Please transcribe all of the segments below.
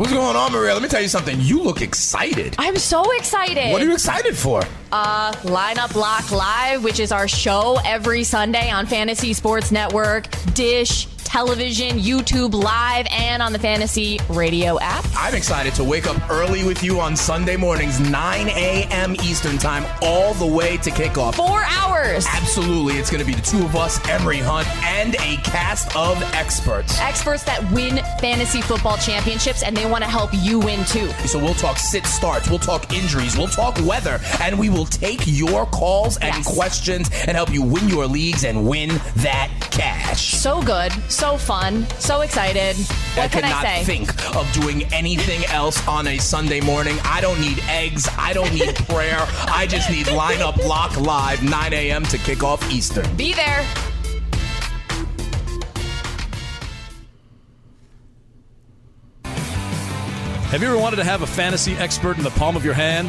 What's going on, Maria? Let me tell you something. You look excited. I'm so excited. What are you excited for? Uh, Lineup Block Live, which is our show every Sunday on Fantasy Sports Network, Dish, television, YouTube Live, and on the Fantasy Radio app. I'm excited to wake up early with you on Sunday mornings, 9 a.m. Eastern Time, all the way to kickoff. Four hours. Absolutely. It's going to be the two of us, Emery Hunt, and a cast of experts. Experts that win fantasy football championships, and they want to help you win too. So we'll talk sit starts, we'll talk injuries, we'll talk weather, and we will take your calls and Yes. questions and help you win your leagues and win that cash. So good, so fun, so excited. What I can cannot I say? think of doing anything else on a Sunday morning. I don't need eggs. I don't need prayer. I just need lineup block live 9 a.m. to kick off Eastern. Be there. Have you ever wanted to have a fantasy expert in the palm of your hand?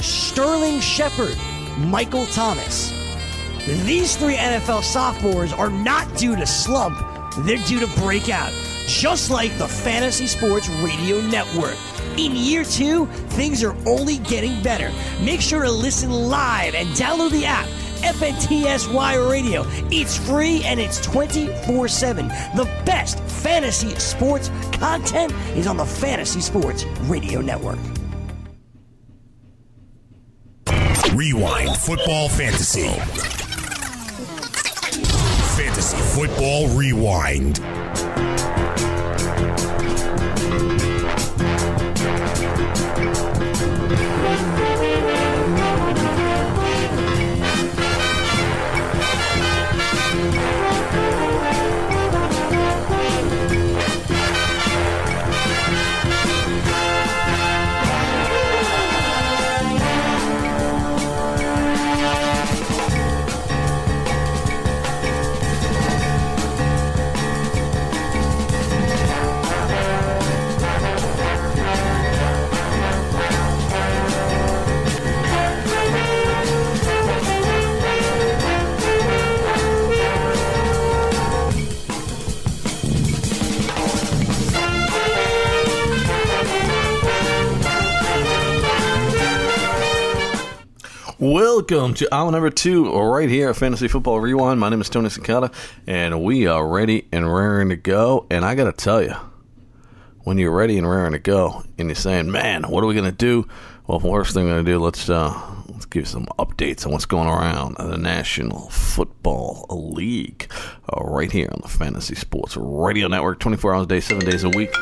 Sterling Shepard, Michael Thomas. These three NFL sophomores are not due to slump, they're due to break out, just like the Fantasy Sports Radio Network. In year two, things are only getting better. Make sure to listen live and download the app. FNTSY Radio. It's free and it's 24 7. The best fantasy sports content is on the Fantasy Sports Radio Network. Rewind Football Fantasy. Fantasy Football Rewind. Welcome to hour number two, right here at Fantasy Football Rewind. My name is Tony Cicada, and we are ready and raring to go. And I got to tell you, when you're ready and raring to go, and you're saying, "Man, what are we to do?" Well, first thing we're to do, let's uh, let's give some updates on what's going around the National Football League, uh, right here on the Fantasy Sports Radio Network, 24 hours a day, seven days a week.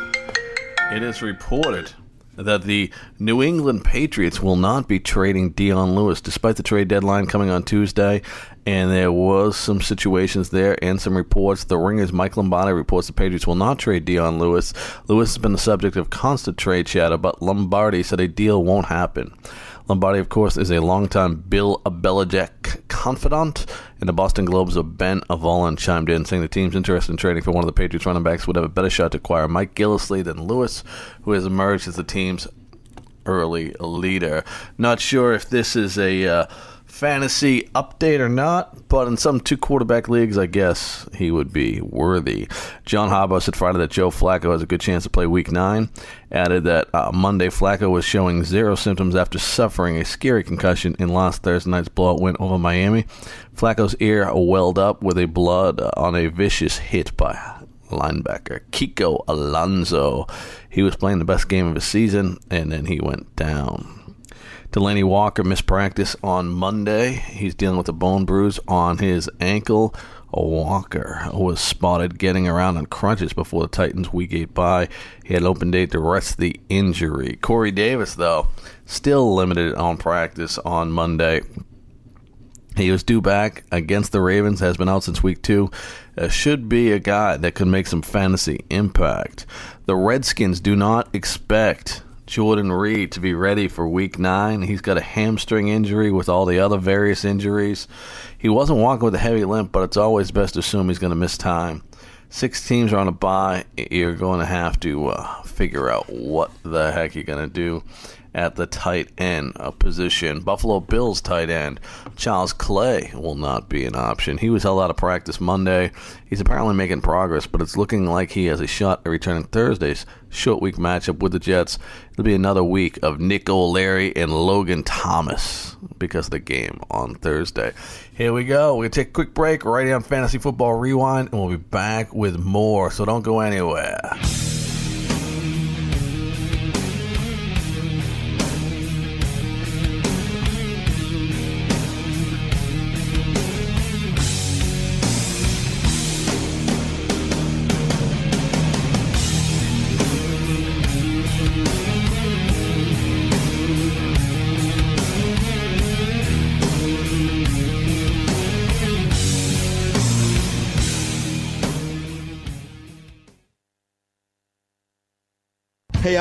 It is reported that the New England Patriots will not be trading Dion Lewis despite the trade deadline coming on Tuesday. And there was some situations there and some reports. The Ringers Mike Lombardi reports the Patriots will not trade Dion Lewis. Lewis has been the subject of constant trade chatter, but Lombardi said a deal won't happen. Lombardi, of course, is a longtime Bill Belichick confidant, and the Boston Globe's of Ben Volin chimed in, saying the team's interest in trading for one of the Patriots running backs would have a better shot to acquire Mike Gillislee than Lewis, who has emerged as the team's early leader. Not sure if this is a uh, fantasy update or not, but in some two quarterback leagues, I guess he would be worthy. John Harbaugh said Friday that Joe Flacco has a good chance to play Week Nine. Added that uh, Monday Flacco was showing zero symptoms after suffering a scary concussion in last Thursday night's blowout win over Miami. Flacco's ear welled up with a blood uh, on a vicious hit by linebacker Kiko Alonso. He was playing the best game of his season, and then he went down. Delanie Walker missed practice on Monday. He's dealing with a bone bruise on his ankle. Walker was spotted getting around on crunches before the Titans' week eight bye. He had an open date to rest the injury. Corey Davis, though, still limited on practice on Monday. He was due back against the Ravens, has been out since week two. Uh, should be a guy that could make some fantasy impact. The Redskins do not expect Jordan Reed to be ready for week nine. He's got a hamstring injury with all the other various injuries. He wasn't walking with a heavy limp, but it's always best to assume he's going to miss time. Six teams are on a bye. You're going to have to uh, figure out what the heck you're going to do at the tight end position. Buffalo Bills tight end Charles Clay will not be an option. He was held out of practice Monday. He's apparently making progress, but it's looking like he has a shot at returning Thursday's short week matchup with the Jets. It'll be another week of Nick O'Leary and Logan Thomas because of the game on Thursday. Here we go. We're going to take a quick break right here on Fantasy Football Rewind, and we'll be back with more, so don't go anywhere.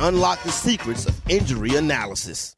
unlock the secrets of injury analysis.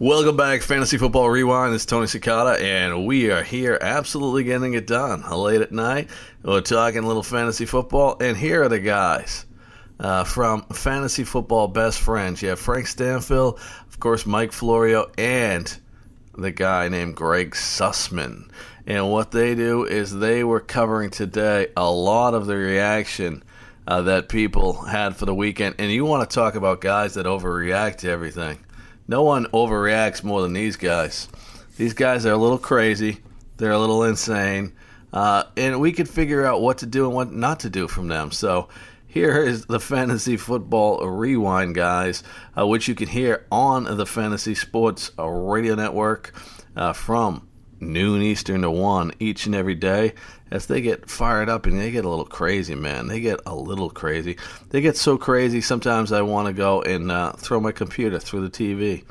Welcome back, Fantasy Football Rewind. It's Tony Cicada, and we are here absolutely getting it done. Late at night, we're talking a little fantasy football, and here are the guys uh, from fantasy football best friends. You have Frank Stanfield, of course, Mike Florio, and the guy named Greg Sussman. And what they do is they were covering today a lot of the reaction uh, that people had for the weekend. And you want to talk about guys that overreact to everything. No one overreacts more than these guys. These guys are a little crazy, they're a little insane. Uh, and we could figure out what to do and what not to do from them. So here is the Fantasy Football Rewind, guys, uh, which you can hear on the Fantasy Sports Radio Network uh, from noon Eastern to 1 each and every day as they get fired up and they get a little crazy, man. They get a little crazy. They get so crazy, sometimes I want to go and uh, throw my computer through the TV.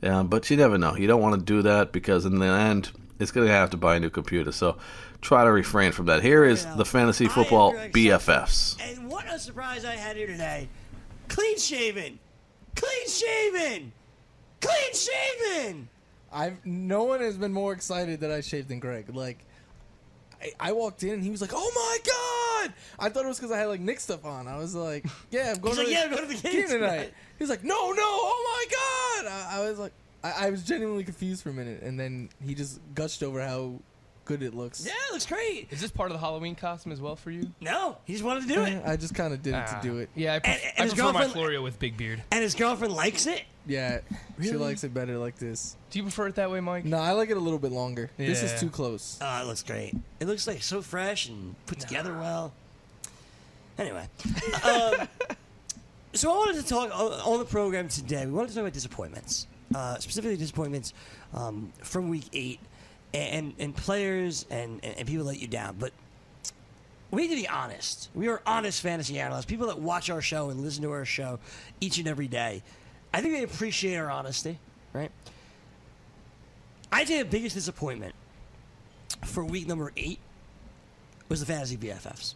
But you never know. You don't want to do that because in the end, it's going to have to buy a new computer. So try to refrain from that. Here is the fantasy football BFFs. And what a surprise I had here today. Clean shaven. Clean shaven. Clean shaven. I've no one has been more excited that I shaved than Greg. Like, I, I walked in and he was like, "Oh my god!" I thought it was because I had like Nick stuff on. I was like, "Yeah, I'm going He's to like, the "Yeah, I'm going to the game tonight." tonight. He was like, "No, no! Oh my god!" I, I was like, I, I was genuinely confused for a minute, and then he just gushed over how good it looks. Yeah, it looks great. Is this part of the Halloween costume as well for you? No, he just wanted to do it. I just kind of did it Ah. to do it. Yeah, I, pref- And- and I his prefer my girlfriend- Florio with big beard. And his girlfriend likes it. Yeah, she Really? likes it better like this. Do you prefer it that way, Mike? No, I like it a little bit longer. This is too close. Oh, it looks great. It looks like so fresh and put together well. Anyway, um, so I wanted to talk on on the program today. We wanted to talk about disappointments, uh, specifically disappointments um, from Week Eight, and and players and, and and people let you down. But we need to be honest. We are honest fantasy analysts, people that watch our show and listen to our show each and every day. I think they appreciate our honesty, right? I think the biggest disappointment for week number eight was the fantasy BFFs.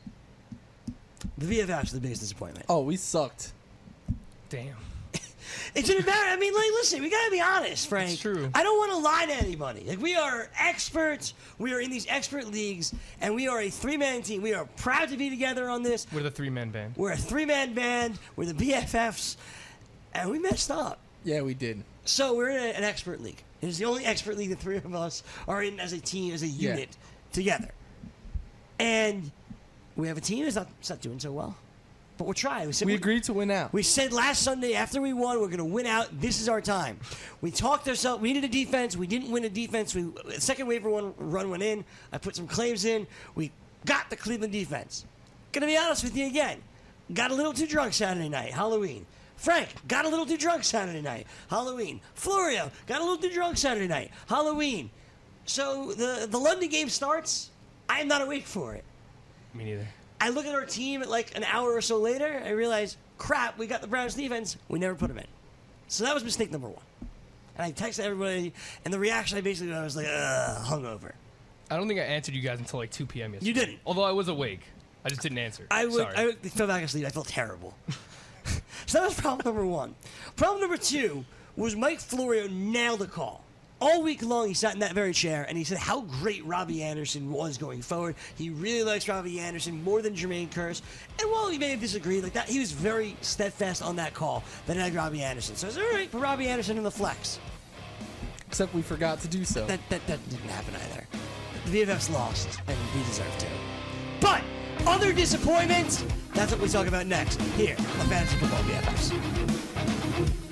The BFFs are the biggest disappointment. Oh, we sucked. Damn. It didn't matter. I mean, like, listen, we gotta be honest, Frank. It's true. I don't want to lie to anybody. Like, we are experts. We are in these expert leagues, and we are a three-man team. We are proud to be together on this. We're the three man band. We're a three-man band. We're the BFFs, and we messed up. Yeah, we did. So we're in a, an expert league. It is the only expert league the three of us are in as a team, as a Yeah. unit together. And we have a team that's not, it's not doing so well. But we're trying. We, said We we're- agreed to win out. we said last Sunday after we won, we're going to win out. This is our time. We talked ourselves. We needed a defense. We didn't win a defense. We second waiver one run went in. I put some claims in. We got the Cleveland defense. Gonna be honest with you again. Got a little too drunk Saturday night, Halloween. Frank got a little too drunk Saturday night, Halloween. Florio got a little too drunk Saturday night, Halloween. So the the London game starts. I am not awake for it. Me neither. I look at our team at like an hour or so later. I realize, crap, we got the Browns defense. We never put them in. So that was mistake number one. And I texted everybody, and the reaction I basically got was like, ugh, hungover. I don't think I answered you guys until like 2 p.m. yesterday. You didn't. Although I was awake. I just didn't answer. I would, Sorry. I would fell back asleep. I felt terrible. so that was problem number one. Problem number two was Mike Florio nailed the call. All week long, he sat in that very chair and he said how great Robbie Anderson was going forward. He really likes Robbie Anderson more than Jermaine Kearse. And while he may have disagreed like that, he was very steadfast on that call that liked Robbie Anderson. So it's all right for Robbie Anderson in the flex. Except we forgot to do so. That, that, that didn't happen either. The BFFs lost, and we deserve to. But other disappointments, that's what we talk about next here on Fantasy Football BFFs.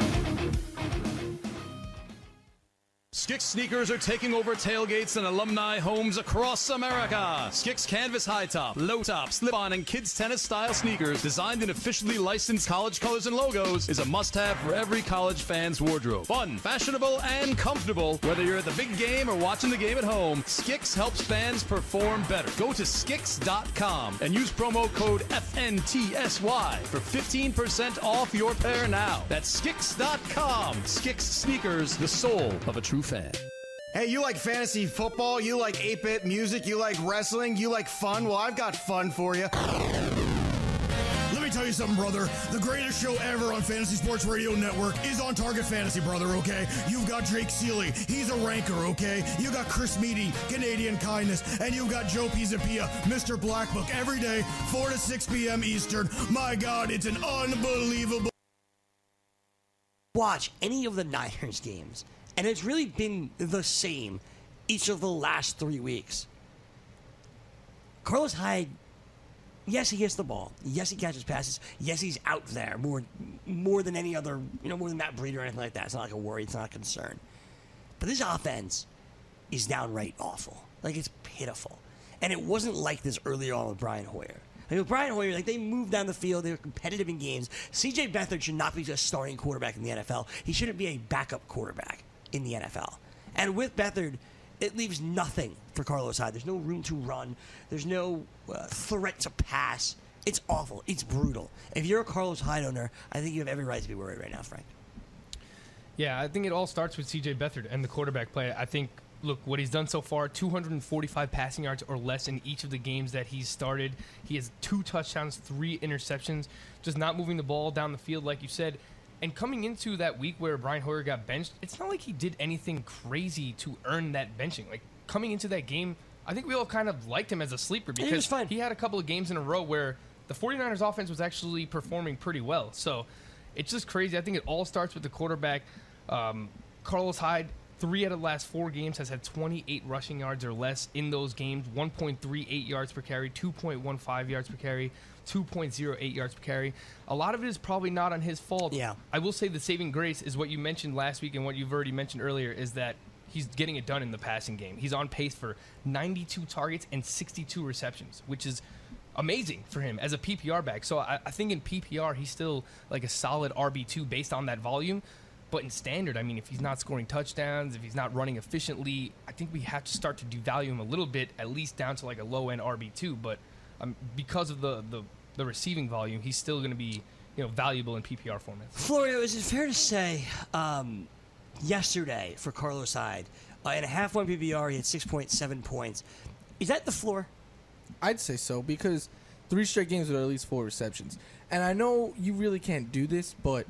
Skix sneakers are taking over tailgates and alumni homes across America. Skix canvas high top, low top, slip on, and kids tennis style sneakers designed in officially licensed college colors and logos is a must have for every college fan's wardrobe. Fun, fashionable, and comfortable. Whether you're at the big game or watching the game at home, Skix helps fans perform better. Go to Skix.com and use promo code FNTSY for 15% off your pair now. That's Skix.com. Skix sneakers, the soul of a true fan. Hey, you like fantasy football? You like 8 bit music? You like wrestling? You like fun? Well, I've got fun for you. Let me tell you something, brother. The greatest show ever on Fantasy Sports Radio Network is on Target Fantasy, brother, okay? You've got Drake Seeley. He's a ranker, okay? You got Chris Meaney, Canadian Kindness, and you've got Joe Pisapia, Mr. Black Book, every day, 4 to 6 p.m. Eastern. My God, it's an unbelievable. watch any of the Niners games, and it's really been the same each of the last three weeks. Carlos Hyde, yes, he hits the ball. Yes, he catches passes. Yes, he's out there more, more than any other, you know, more than Matt Breida or anything like that. It's not like a worry. It's not a concern. But this offense is downright awful. Like it's pitiful, and it wasn't like this early on with Brian Hoyer. Like with Brian Hoyer, like they moved down the field, they were competitive in games. C.J. Beathard should not be just starting quarterback in the NFL. He shouldn't be a backup quarterback in the NFL. And with Beathard, it leaves nothing for Carlos Hyde. There's no room to run. There's no uh, threat to pass. It's awful. It's brutal. If you're a Carlos Hyde owner, I think you have every right to be worried right now, Frank. Yeah, I think it all starts with CJ Beathard and the quarterback play. I think, look, what he's done so far 245 passing yards or less in each of the games that he's started. He has two touchdowns, three interceptions, just not moving the ball down the field, like you said. And coming into that week where Brian Hoyer got benched, it's not like he did anything crazy to earn that benching. Like, coming into that game, I think we all kind of liked him as a sleeper he because fine. he had a couple of games in a row where the 49ers offense was actually performing pretty well. So it's just crazy. I think it all starts with the quarterback. Um, Carlos Hyde, three out of the last four games, has had 28 rushing yards or less in those games 1.38 yards per carry, 2.15 yards per carry, 2.08 yards per carry. A lot of it is probably not on his fault. Yeah. I will say the saving grace is what you mentioned last week and what you've already mentioned earlier is that he's getting it done in the passing game. He's on pace for 92 targets and 62 receptions, which is amazing for him as a PPR back. So I, I think in PPR he's still like a solid RB two based on that volume. But in standard, I mean, if he's not scoring touchdowns, if he's not running efficiently, I think we have to start to devalue him a little bit, at least down to like a low end RB two. But um, because of the, the the receiving volume, he's still going to be you know valuable in PPR formats. Florio, is it fair to say um, yesterday for Carlos Hyde, uh, in a half one PPR, he had 6.7 points. Is that the floor? I'd say so because three straight games with at least four receptions. And I know you really can't do this, but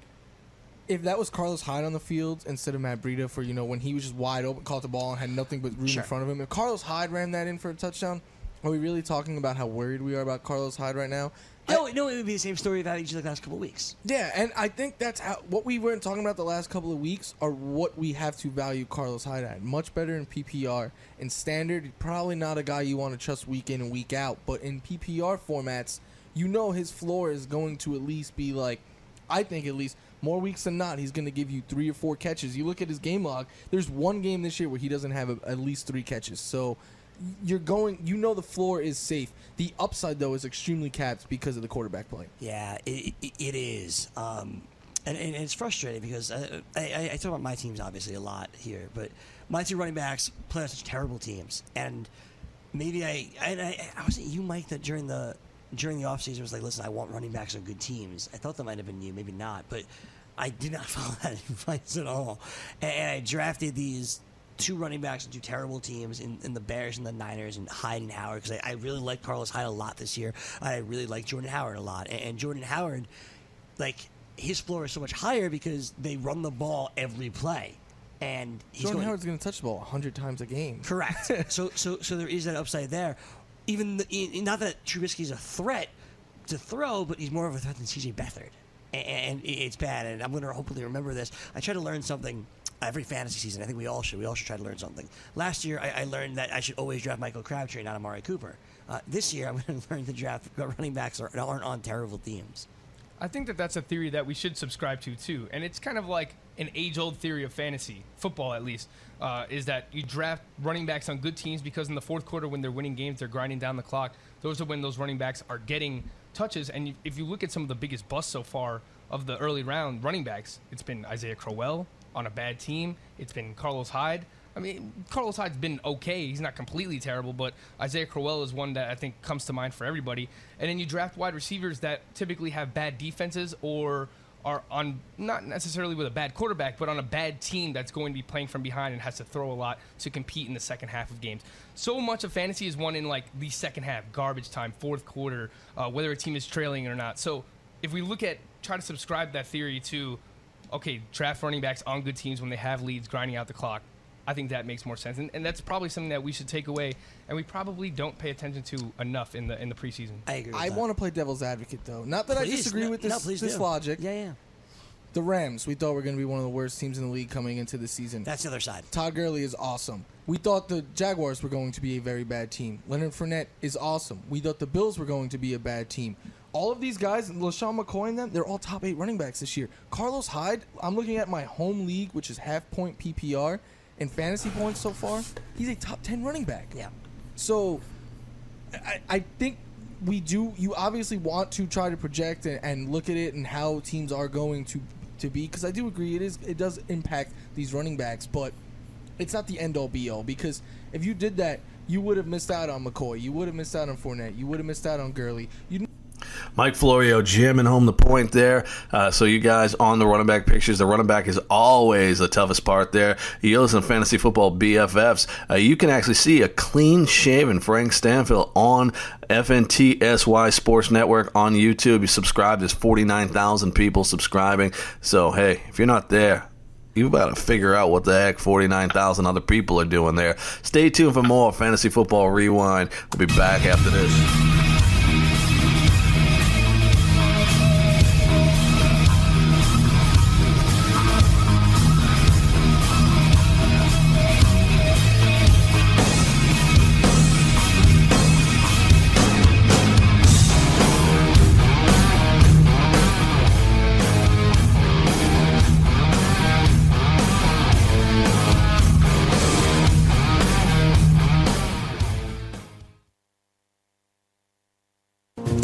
if that was Carlos Hyde on the field instead of Matt Breida for, you know, when he was just wide open, caught the ball and had nothing but room Sure. in front of him, if Carlos Hyde ran that in for a touchdown, are we really talking about how worried we are about Carlos Hyde right now? No, no, it would be the same story about each of the last couple of weeks. Yeah, and I think that's how what we weren't talking about the last couple of weeks are what we have to value Carlos Hyde at. Much better in PPR. In standard, probably not a guy you want to trust week in and week out, but in PPR formats, you know his floor is going to at least be like I think at least more weeks than not, he's going to give you three or four catches. You look at his game log. There's one game this year where he doesn't have a, at least three catches. So you're going. You know the floor is safe. The upside though is extremely capped because of the quarterback play. Yeah, it, it, it is. Um, and, and it's frustrating because I, I, I talk about my teams obviously a lot here, but my two running backs play on such terrible teams. And maybe I, and I, I wasn't you, Mike, that during the during the offseason was like, listen, I want running backs on good teams. I thought that might have been you, maybe not, but I did not follow that advice at all. And, and I drafted these two running backs and two terrible teams in, in the Bears and the Niners and Hyde and Howard because I, I really like Carlos Hyde a lot this year. I really like Jordan Howard a lot. And, and Jordan Howard, like, his floor is so much higher because they run the ball every play. And he's Jordan going, Howard's going to touch the ball hundred times a game. Correct. so so so there is that upside there. Even the, not that Trubisky's a threat to throw, but he's more of a threat than CJ Beathard, and, and it's bad. And I'm going to hopefully remember this. I try to learn something every fantasy season. I think we all should. We all should try to learn something. Last year, I, I learned that I should always draft Michael Crabtree, not Amari Cooper. Uh, this year, I'm going to learn to draft running backs that aren't on terrible teams. I think that that's a theory that we should subscribe to too, and it's kind of like an age-old theory of fantasy football, at least, uh, is that you draft running backs on good teams because in the fourth quarter, when they're winning games, they're grinding down the clock. Those are when those running backs are getting touches. And if you look at some of the biggest busts so far of the early round running backs, it's been Isaiah Crowell on a bad team. It's been Carlos Hyde. I mean, Carlos Hyde's been okay. He's not completely terrible, but Isaiah Crowell is one that I think comes to mind for everybody. And then you draft wide receivers that typically have bad defenses or are on not necessarily with a bad quarterback, but on a bad team that's going to be playing from behind and has to throw a lot to compete in the second half of games. So much of fantasy is won in like the second half, garbage time, fourth quarter, uh, whether a team is trailing or not. So if we look at try to subscribe that theory to, okay, draft running backs on good teams when they have leads, grinding out the clock. I think that makes more sense, and, and that's probably something that we should take away, and we probably don't pay attention to enough in the in the preseason. I agree. I want to play devil's advocate though. Not that I disagree no- with this, no, please this do. logic. Yeah, yeah. The Rams, we thought were going to be one of the worst teams in the league coming into the season. That's the other side. Todd Gurley is awesome. We thought the Jaguars were going to be a very bad team. Leonard Fournette is awesome. We thought the Bills were going to be a bad team. All of these guys, LeSean McCoy and them, they're all top eight running backs this year. Carlos Hyde, I'm looking at my home league, which is half point PPR, and fantasy points so far. He's a top 10 running back. Yeah. So I, I think we do. You obviously want to try to project and, and look at it and how teams are going to to be because I do agree it is it does impact these running backs, but it's not the end all be all because if you did that, you would have missed out on McCoy, you would have missed out on Fournette, you would have missed out on Gurley. You Mike Florio jamming home the point there. Uh, so you guys on the running back pictures, the running back is always the toughest part there. You listen to fantasy football BFFs. Uh, you can actually see a clean shaven Frank Stanfield on FNTSY Sports Network on YouTube. You subscribe. There's 49,000 people subscribing. So hey, if you're not there. You got to figure out what the heck 49,000 other people are doing there. Stay tuned for more Fantasy Football Rewind. We'll be back after this.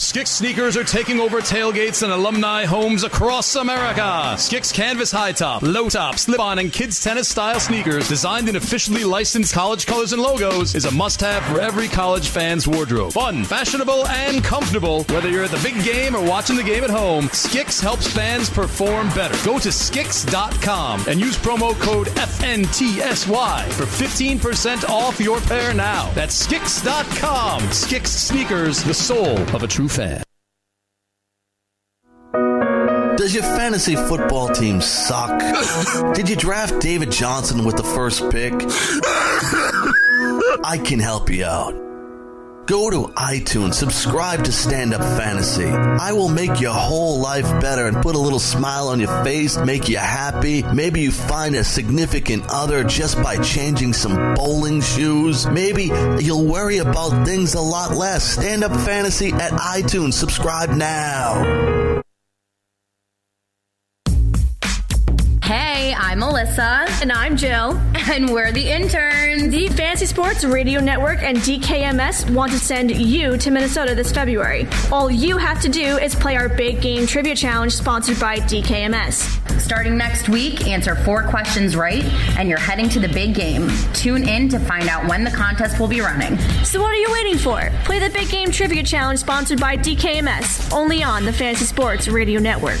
Skix sneakers are taking over tailgates and alumni homes across America. Skix canvas high top, low top, slip on, and kids tennis style sneakers designed in officially licensed college colors and logos is a must have for every college fan's wardrobe. Fun, fashionable, and comfortable. Whether you're at the big game or watching the game at home, Skix helps fans perform better. Go to Skix.com and use promo code FNTSY for 15% off your pair now. That's Skix.com. Skix sneakers, the soul of a true fan. Does your fantasy football team suck? Did you draft David Johnson with the first pick? I can help you out. Go to iTunes, subscribe to Stand Up Fantasy. I will make your whole life better and put a little smile on your face, make you happy. Maybe you find a significant other just by changing some bowling shoes. Maybe you'll worry about things a lot less. Stand Up Fantasy at iTunes. Subscribe now. Hey, I'm Melissa. And I'm Jill. And we're the interns. The Fantasy Sports Radio Network and DKMS want to send you to Minnesota this February. All you have to do is play our big game trivia challenge sponsored by DKMS. Starting next week, answer four questions right, and you're heading to the big game. Tune in to find out when the contest will be running. So what are you waiting for? Play the big game trivia challenge sponsored by DKMS, only on the Fantasy Sports Radio Network.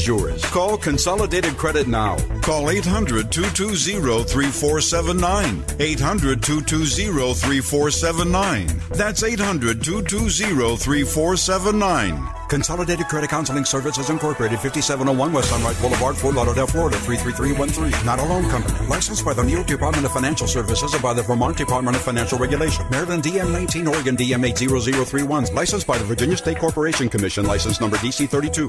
yours. Call Consolidated Credit now. Call 800 220 3479. 800 220 3479. That's 800 220 3479. Consolidated Credit Counseling Services Incorporated, 5701 West Sunrise Boulevard, Fort Lauderdale, Florida, 33313. Not a loan company. Licensed by the New York Department of Financial Services and by the Vermont Department of Financial Regulation. Maryland DM 19, Oregon DM 80031. Licensed by the Virginia State Corporation Commission. License number DC 32.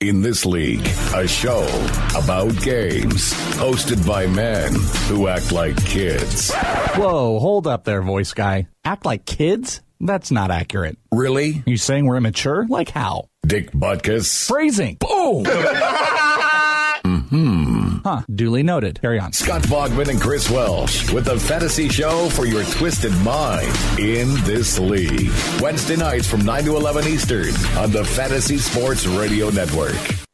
In this league, a show about games, hosted by men who act like kids. Whoa, hold up there, voice guy. Act like kids? That's not accurate. Really? You saying we're immature? Like how? Dick Butkus. Phrasing. Boom! hmm Huh, duly noted. Carry on. Scott Bogman and Chris Welsh with the fantasy show for your twisted mind in this league. Wednesday nights from 9 to 11 Eastern on the Fantasy Sports Radio Network.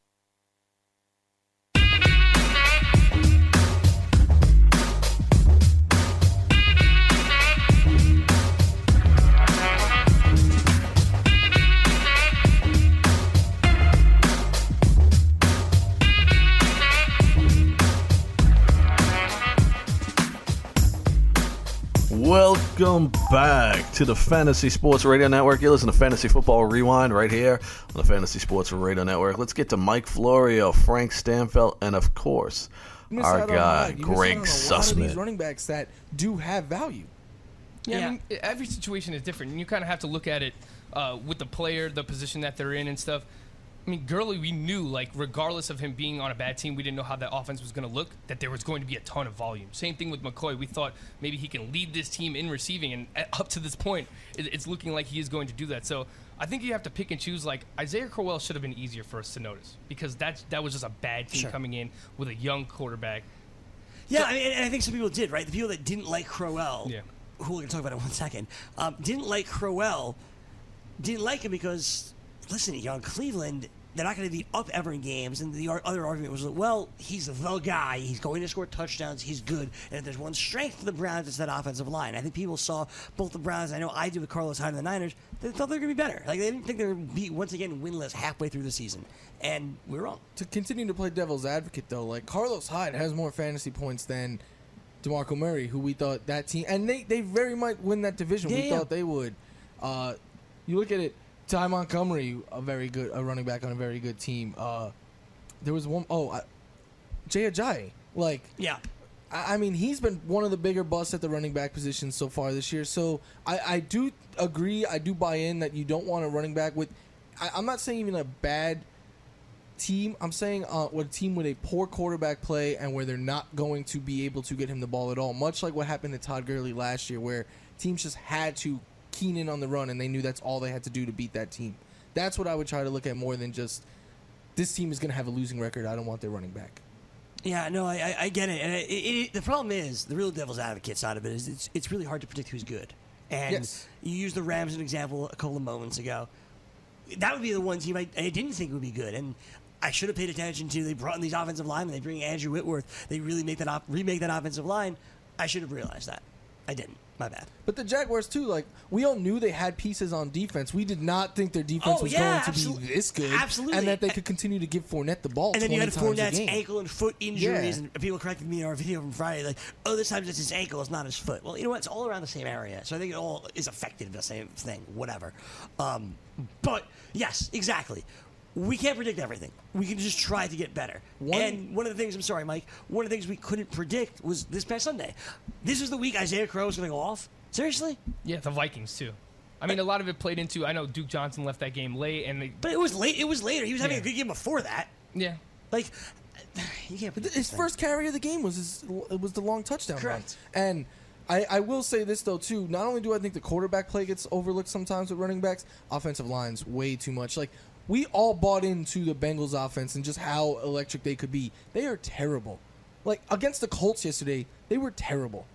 Welcome back to the Fantasy Sports Radio Network. You listen to Fantasy Football Rewind right here on the Fantasy Sports Radio Network. Let's get to Mike Florio, Frank Stanfield, and of course, our guy, that. You miss out Greg on a lot of these Sussman. running backs that do have value. Yeah, I mean, every situation is different, and you kind of have to look at it uh, with the player, the position that they're in, and stuff. I mean, Gurley, we knew, like, regardless of him being on a bad team, we didn't know how that offense was going to look, that there was going to be a ton of volume. Same thing with McCoy. We thought maybe he can lead this team in receiving, and uh, up to this point, it's looking like he is going to do that. So I think you have to pick and choose. Like, Isaiah Crowell should have been easier for us to notice because that's, that was just a bad team Sure. coming in with a young quarterback. Yeah, I mean, and I think some people did, right? The people that didn't like Crowell, Yeah. who we're going to talk about in one second, um, didn't like Crowell, didn't like him because, listen, you know, in Cleveland, they're not going to be up ever in games. And the other argument was, well, he's the guy. He's going to score touchdowns. He's good. And if there's one strength for the Browns, it's that offensive line. I think people saw both the Browns. I know I do with Carlos Hyde and the Niners. They thought they were going to be better. Like they didn't think they were going to be once again winless halfway through the season, and we we're wrong. To continue to play devil's advocate, though, like Carlos Hyde has more fantasy points than Demarco Murray, who we thought that team, and they, they very might win that division. Yeah, we yeah. thought they would. Uh, you look at it, Ty Montgomery, a very good, a running back on a very good team. Uh, there was one, oh, I, Jay Ajayi, like yeah. I I mean, he's been one of the bigger busts at the running back position so far this year. So I, I do agree. I do buy in that you don't want a running back with. I, I'm not saying even a bad team. I'm saying uh, with a team with a poor quarterback play and where they're not going to be able to get him the ball at all. Much like what happened to Todd Gurley last year, where teams just had to keen in on the run and they knew that's all they had to do to beat that team. That's what I would try to look at more than just this team is going to have a losing record. I don't want their running back. Yeah, no, I, I, I get it. And it, it, the problem is, the real devil's advocate side of it is it's, it's really hard to predict who's good. And Yes. you used the Rams as an example a couple of moments ago. That would be the one team I, I didn't think would be good. And I should have paid attention to. They brought in these offensive linemen. They bring Andrew Whitworth. They really make that op- remake that offensive line. I should have realized that. I didn't. My bad. But the Jaguars too, like we all knew they had pieces on defense. We did not think their defense Oh, was yeah, going to absol- be this good, absolutely. and that they could continue to give Fournette the ball. And then you had Fournette's ankle and foot injuries, Yeah. and people corrected me in our video from Friday, like, oh, this time it's his ankle, it's not his foot. Well, you know what? It's all around the same area, so I think it all is affected by the same thing, whatever. Um, but, yes, exactly. We can't predict everything. We can just try to get better. and one of the things, I'm sorry, Mike, one of the things we couldn't predict was this past Sunday. This was the week Isaiah Crow was going to go off. Seriously? Yeah, the Vikings too. I mean, a lot of it played into. I know Duke Johnson left that game late, and they, But it was late. It was later. He was having Yeah. a good game before that. Yeah. Like, you can't predict His this first carry of the game was his, it was the long touchdown. Correct. Run. And I, I will say this though too. Not only do I think the quarterback play gets overlooked sometimes with running backs, offensive lines way too much. Like we all bought into the Bengals offense and just how electric they could be. They are terrible. Like against the Colts yesterday, they were terrible.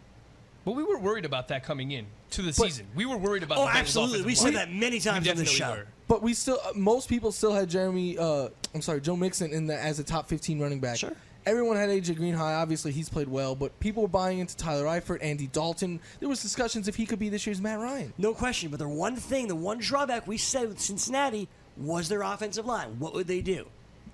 But we were worried about that coming in to the season. We were worried about. Oh, the absolutely. We said line. that many times on the definitely show. were. But we still, uh, most people still had Jeremy. Uh, I'm sorry, Joe Mixon in the as a top 15 running back. Sure. Everyone had AJ Green high. Obviously, he's played well, but people were buying into Tyler Eifert, Andy Dalton. There was discussions if he could be this year's Matt Ryan. No question. But the one thing, the one drawback we said with Cincinnati was their offensive line. What would they do?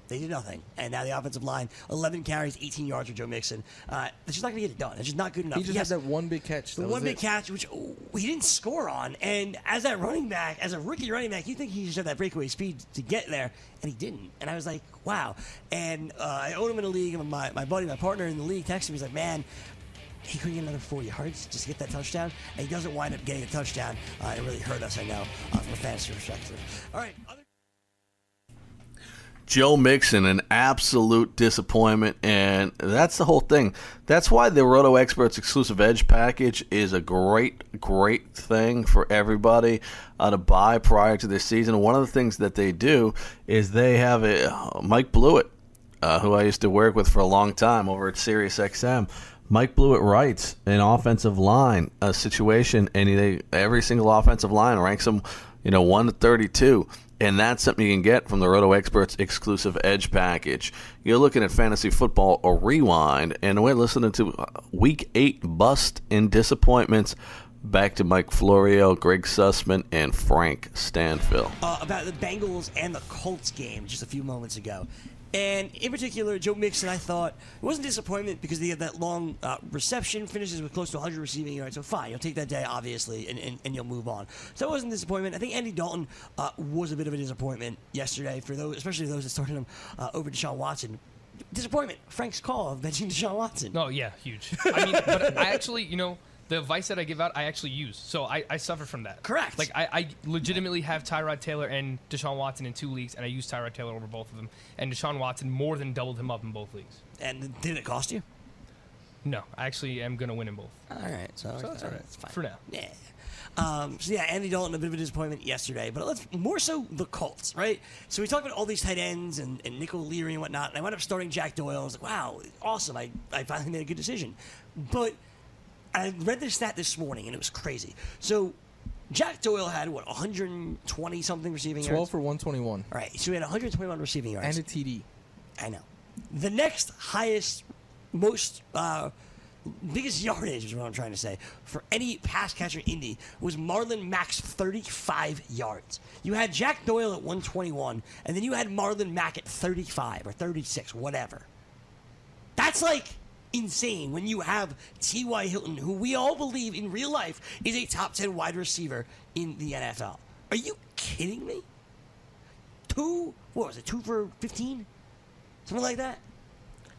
They did nothing. And now the offensive line, 11 carries, 18 yards for Joe Mixon. Uh, that's just not going to get it done. It's just not good enough. He just Yes, had that one big catch. the one big it. catch, which oh, he didn't score on. And as that running back, as a rookie running back, you think he should have that breakaway speed to get there, and he didn't. And I was like, wow. And uh, I own him in a league, and my, my buddy, my partner in the league, texted me. He's like, man, he couldn't get another four yards just to get that touchdown, and he doesn't wind up getting a touchdown. Uh, it really hurt us, I know, uh, from a fantasy perspective. All right, other- Joe Mixon, an absolute disappointment, and that's the whole thing. That's why the Roto Experts exclusive Edge package is a great, great thing for everybody uh, to buy prior to this season. One of the things that they do is they have a uh, Mike Blewett, uh, who I used to work with for a long time over at SiriusXM. Mike Blewett writes an offensive line uh, situation, and they, every single offensive line ranks them, you know, one to thirty-two, and that's something you can get from the Roto Experts exclusive Edge package. You're looking at fantasy football or rewind, and we're listening to uh, Week Eight bust and disappointments. Back to Mike Florio, Greg Sussman, and Frank Stanfield. uh, about the Bengals and the Colts game just a few moments ago. And in particular, Joe Mixon, I thought it wasn't disappointment because he had that long uh, reception, finishes with close to 100 receiving yards. So fine, you'll take that day, obviously, and, and, and you'll move on. So it wasn't disappointment. I think Andy Dalton uh, was a bit of a disappointment yesterday for those, especially those that started him uh, over Deshaun Watson. Disappointment. Frank's call of benching Deshaun Watson. Oh yeah, huge. I mean, but I actually, you know, the advice that I give out, I actually use. So I, I suffer from that. Correct. Like I, I legitimately have Tyrod Taylor and Deshaun Watson in two leagues, and I use Tyrod Taylor over both of them. And Deshaun Watson more than doubled him up in both leagues. And did it cost you? No, I actually am going to win in both. All right, so, So that's all right. It's fine. For now. Yeah. Um, so yeah, Andy Dalton a bit of a disappointment yesterday, but let's more so the Colts, right? So we talked about all these tight ends and, and Nick O'Leary and whatnot, and I wound up starting Jack Doyle. I was like, wow, awesome! I, I finally made a good decision. But I read this stat this morning and it was crazy. So Jack Doyle had what 120 something receiving 12 yards. for 121. All right, so he had 121 receiving yards And a TD. I know. The next highest, most uh, biggest yardage is what I'm trying to say for any pass catcher in Indy was Marlon Mack's 35 yards. You had Jack Doyle at 121, and then you had Marlon Mack at 35 or 36, whatever. That's like insane when you have T.Y. Hilton, who we all believe in real life is a top 10 wide receiver in the NFL. Are you kidding me? Two, what was it, two for 15? Something like that?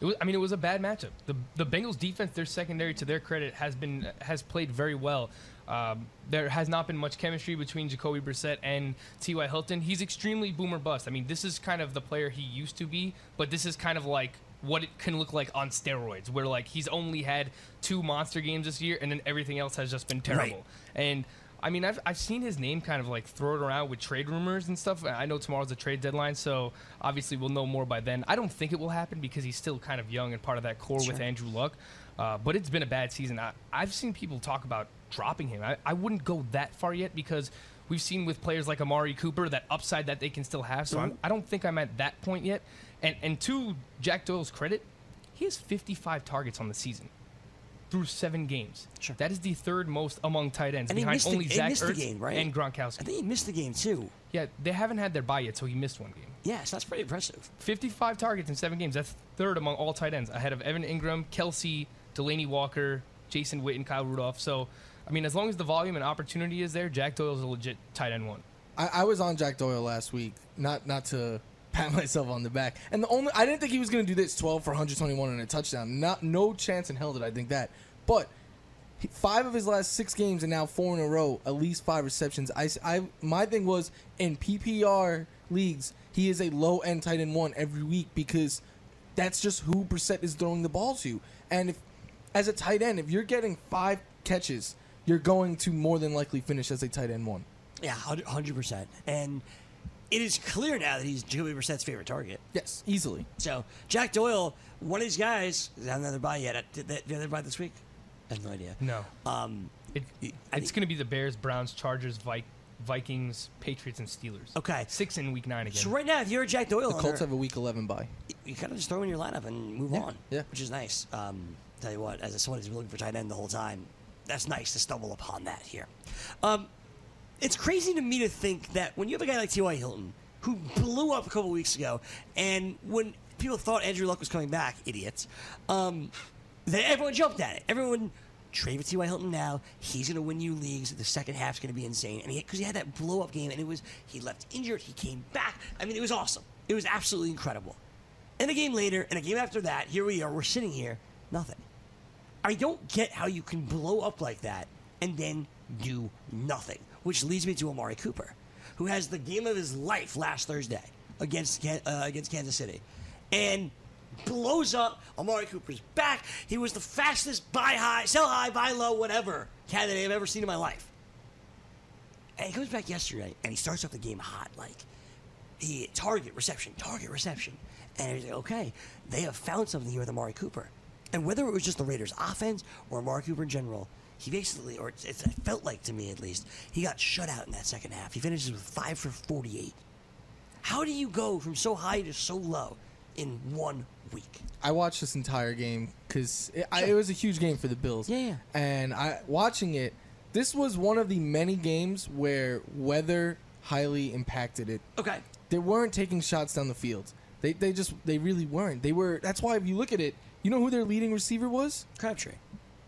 It was, I mean, it was a bad matchup. The the Bengals defense, their secondary, to their credit, has been has played very well. Um, there has not been much chemistry between Jacoby Brissett and T.Y. Hilton. He's extremely boomer bust. I mean, this is kind of the player he used to be, but this is kind of like what it can look like on steroids, where like he's only had two monster games this year, and then everything else has just been terrible. And I mean, I've, I've seen his name kind of like thrown around with trade rumors and stuff. I know tomorrow's a trade deadline, so obviously we'll know more by then. I don't think it will happen because he's still kind of young and part of that core with Andrew Luck. Uh, but it's been a bad season. I, I've seen people talk about dropping him. I, I wouldn't go that far yet because we've seen with players like Amari Cooper that upside that they can still have. So I'm, Mhm. I don't think I'm at that point yet. And, and to Jack Doyle's credit, he has 55 targets on the season through seven games. That is the third most among tight ends, And he behind missed the- only he Zach the Ertz game, right? and Gronkowski. I think he missed the game too. Yeah, they haven't had their bye yet, so he missed one game. Yes, that's pretty impressive. 55 targets in seven games. That's third among all tight ends, ahead of Evan Engram, Kelce, Delanie Walker, Jason Witten, Kyle Rudolph. So, I mean, as long as the volume and opportunity is there, Jack Doyle's a legit tight end one. I, I was on Jack Doyle last week. Not not to pat myself on the back. And the only I didn't think he was going to do this 12 for 121 and a touchdown. Not no chance in hell did I think that. But five of his last six games and now four in a row, at least five receptions. I, I my thing was in PPR leagues, he is a low end tight end one every week because that's just who Brissett is throwing the ball to. And if as a tight end, if you're getting five catches, you're going to more than likely finish as a tight end one. Yeah, hundred percent. And it is clear now that he's Jacoby Brissett's favorite target. Yes, easily. So Jack Doyle, one of these guys, is on another bye yet. Did they, did they bye this week? I have no idea. No. Um, It, it's going to be the Bears, Browns, Chargers, Vi- Vikings, Patriots, and Steelers. Okay. Six in week nine again. So right now, if you're a Jack Doyle, The Colts owner, have a week 11 bye. you kind of just throw in your lineup and move Yeah, on. yeah. which is nice. Um, tell you what, as someone who's been looking for tight end the whole time, that's nice to stumble upon that here. Um, it's crazy to me to think that when you have a guy like T.Y. Hilton who blew up a couple weeks ago, and when people thought Andrew Luck was coming back, idiots, um, that everyone jumped at it. Everyone trade with T.Y. Hilton now. He's going to win you leagues. The second half's going to be insane. And because he, had that blow up game, and it was he left injured, he came back. I mean, it was awesome. It was absolutely incredible. And a game later, and a game after that, here we are. We're sitting here, nothing. I don't get how you can blow up like that and then do nothing. Which leads me to Amari Cooper, who has the game of his life last Thursday against uh, against Kansas City, and blows up. Amari Cooper's back. He was the fastest buy high, sell high, buy low, whatever candidate I've ever seen in my life. And he comes back yesterday, and he starts off the game hot, like he target reception, target reception, and he's like, okay, they have found something here with Amari Cooper, and whether it was just the Raiders' offense or Amari Cooper in general, he basically, or it's, it felt like to me at least, he got shut out in that second half. He finishes with five for forty-eight. How do you go from so high to so low in one week? I watched this entire game because it, I- it was a huge game for the Bills. Yeah, yeah. And I watching it, this was one of the many games where weather highly impacted it. Okay. They weren't taking shots down the field. They they just they really weren't. They were. That's why if you look at it, you know who their leading receiver was? Crabtree.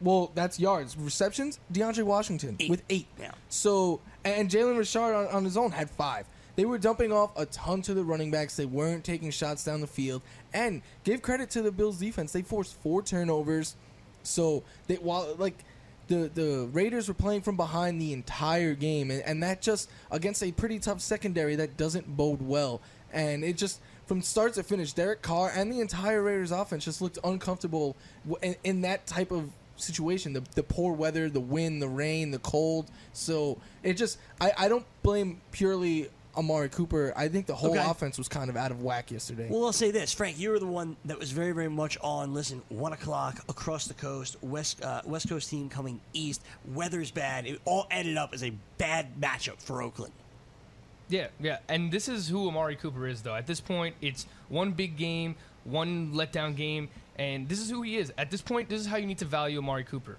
Well, that's yards. Receptions, DeAndre Washington with eight. Yeah. So and Jalen Richard on, on his own had five. They were dumping off a ton to the running backs. They weren't taking shots down the field. And give credit to the Bills defense. They forced four turnovers. So they while like the the Raiders were playing from behind the entire game, and, and that just against a pretty tough secondary that doesn't bode well. And it just from start to finish, Derek Carr and the entire Raiders offense just looked uncomfortable in, in that type of situation. The the poor weather, the wind, the rain, the cold. So it just I, I don't blame purely Amari Cooper. I think the whole Okay. offense was kind of out of whack yesterday. Well, I'll say this, Frank. You were the one that was very, very much on. Listen, one o'clock across the coast, west uh, West Coast team coming east. Weather's bad. It all ended up as a bad matchup for Oakland. Yeah, yeah, and this is who Amari Cooper is, though. At this point, it's one big game, one letdown game, and this is who he is. At this point, this is how you need to value Amari Cooper.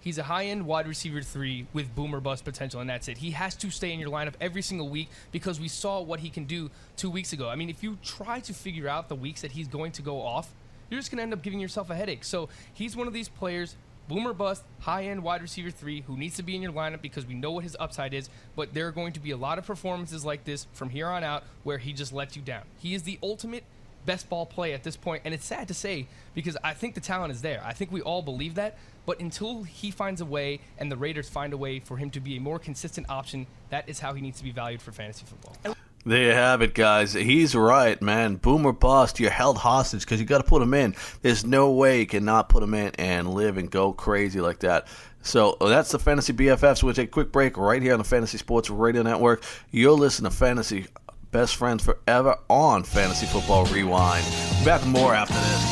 He's a high-end wide receiver three with boomer bust potential, and that's it. He has to stay in your lineup every single week because we saw what he can do two weeks ago. I mean, if you try to figure out the weeks that he's going to go off, you're just going to end up giving yourself a headache. So he's one of these players, boomer bust, high end wide receiver three, who needs to be in your lineup because we know what his upside is. But there are going to be a lot of performances like this from here on out where he just lets you down. He is the ultimate best ball play at this point, and it's sad to say because I think the talent is there. I think we all believe that. But until he finds a way and the Raiders find a way for him to be a more consistent option, that is how he needs to be valued for fantasy football. There you have it, guys. He's right, man. Boomer bust. You're held hostage because you got to put him in. There's no way you cannot put him in and live and go crazy like that. So uh, that's the Fantasy BFFs. We'll take a quick break right here on the Fantasy Sports Radio Network. You'll listen to Fantasy Best Friends Forever on Fantasy Football Rewind. Back more after this.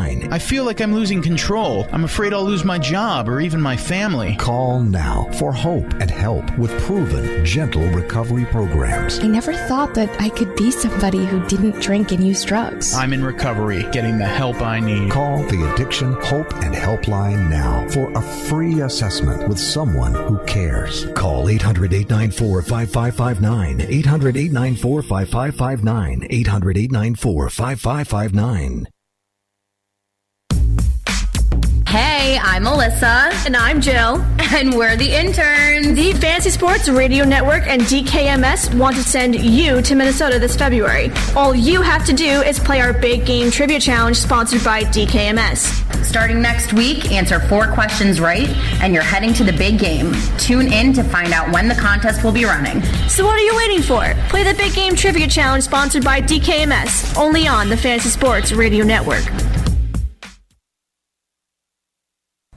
5559. I feel like I'm losing control. I'm afraid I'll lose my job or even my family. Call now for hope and help with proven, gentle recovery programs. I never thought that I could be somebody who didn't drink and use drugs. I'm in recovery, getting the help I need. Call the Addiction Hope and Helpline now for a free assessment with someone who cares. Call 800 894 5559. 800 894 5559. 800 894 5559. Hey, I'm Melissa. And I'm Jill. And we're the interns. The Fantasy Sports Radio Network and DKMS want to send you to Minnesota this February. All you have to do is play our big game trivia challenge sponsored by DKMS. Starting next week, answer four questions right, and you're heading to the big game. Tune in to find out when the contest will be running. So what are you waiting for? Play the big game trivia challenge sponsored by DKMS, only on the Fantasy Sports Radio Network.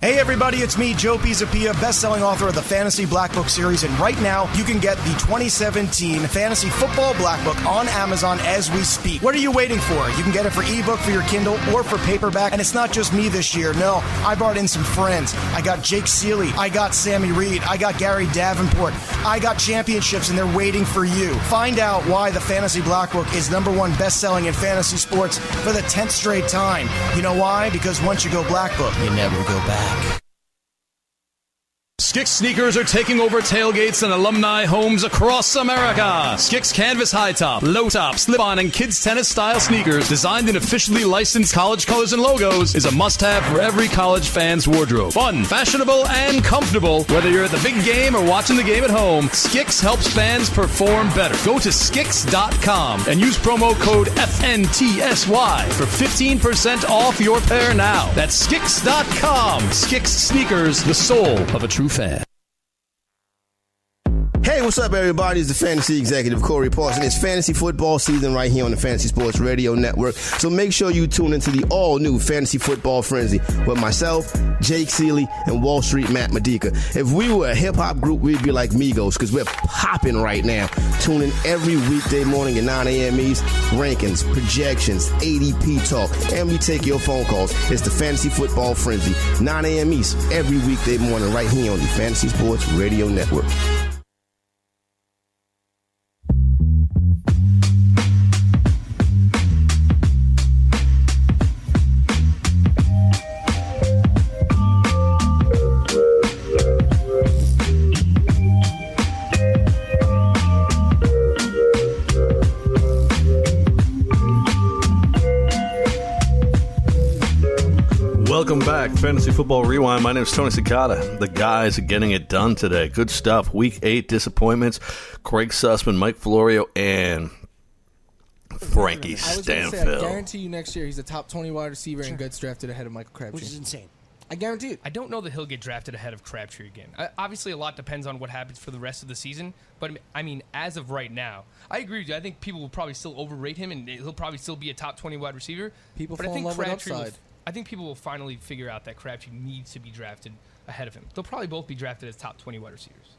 Hey everybody, it's me, Joe Pisapia, best-selling author of the Fantasy Black Book series, and right now you can get the 2017 Fantasy Football Black Book on Amazon as we speak. What are you waiting for? You can get it for ebook for your Kindle or for paperback, and it's not just me this year. No, I brought in some friends. I got Jake Seeley, I got Sammy Reed, I got Gary Davenport, I got championships, and they're waiting for you. Find out why the Fantasy Black Book is number one best-selling in fantasy sports for the 10th straight time. You know why? Because once you go Black Book, you never go back back. Skix sneakers are taking over tailgates and alumni homes across America. Skix canvas high top, low top, slip on, and kids tennis style sneakers designed in officially licensed college colors and logos is a must have for every college fan's wardrobe. Fun, fashionable, and comfortable. Whether you're at the big game or watching the game at home, Skix helps fans perform better. Go to Skix.com and use promo code FNTSY for 15% off your pair now. That's Skix.com. Skix sneakers, the soul of a true fan. Hey, what's up, everybody? It's the fantasy executive Corey Parson. It's fantasy football season right here on the Fantasy Sports Radio Network. So make sure you tune into the all new Fantasy Football Frenzy with myself, Jake Seeley, and Wall Street Matt Medica. If we were a hip hop group, we'd be like Migos because we're popping right now. Tune in every weekday morning at 9 a.m. East. Rankings, projections, ADP talk, and we take your phone calls. It's the Fantasy Football Frenzy, 9 a.m. East, every weekday morning right here on the Fantasy Sports Radio Network. Fantasy Football Rewind. My name is Tony Cicada. The guys are getting it done today. Good stuff. Week eight disappointments. Craig Sussman, Mike Florio, and Frankie I was gonna say, I Stanfield. guarantee you next year he's a top 20 wide receiver and gets drafted ahead of Michael Crabtree. Which is insane. I guarantee it. I don't know that he'll get drafted ahead of Crabtree again. Uh, obviously, a lot depends on what happens for the rest of the season. But I mean, as of right now, I agree with you. I think people will probably still overrate him, and he'll probably still be a top twenty wide receiver. People but fall I think in love with Crabtree will, upside. I think people will finally figure out that Crabtree needs to be drafted ahead of him. They'll probably both be drafted as top twenty wide receivers.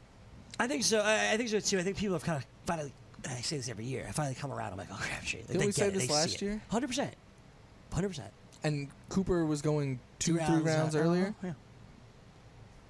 I think so. I, I think so too. I think people have kind of finally. I say this every year. I finally come around. I'm like, oh Crabtree. Like, Didn't they we say it, this they last see it. year? Hundred percent. Hundred percent. And Cooper was going two, Two three rounds, rounds uh, earlier. yeah.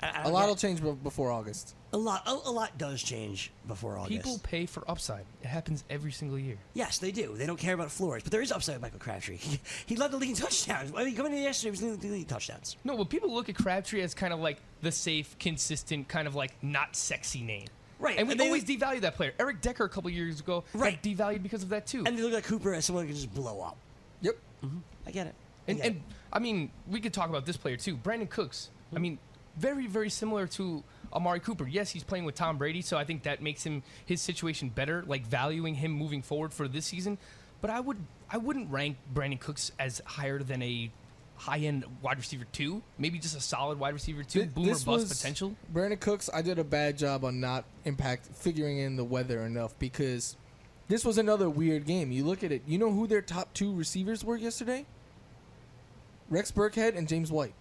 I- I A lot get will change before August. A lot. A, a lot does change before August. People pay for upside. It happens every single year. Yes, they do. They don't care about floors, but there is upside with Michael Crabtree. He, he led the league in touchdowns. I mean, coming in yesterday, he was leading the league in touchdowns. No, but people look at Crabtree as kind of like the safe, consistent, kind of like not sexy name. Right, And we and they- always devalue that player. Eric Decker a couple years ago Right. got devalued because of that too. And they look at Cooper as someone who can just blow up. Yep. Mm-hmm. I get it. I And, get and I mean, we could talk about this player too. Brandin Cooks. I mm-hmm. mean, very, very similar to Amari Cooper. Yes, he's playing with Tom Brady, so I think that makes him his situation better, like valuing him moving forward for this season. But I would I wouldn't rank Brandin Cooks as higher than a high end wide receiver two. Maybe just a solid wide receiver two, Th- boomer bust was- potential. Brandin Cooks, I did a bad job on not impact figuring in the weather enough because this was another weird game. You look at it. You know who their top two receivers were yesterday? Rex Burkhead and James White.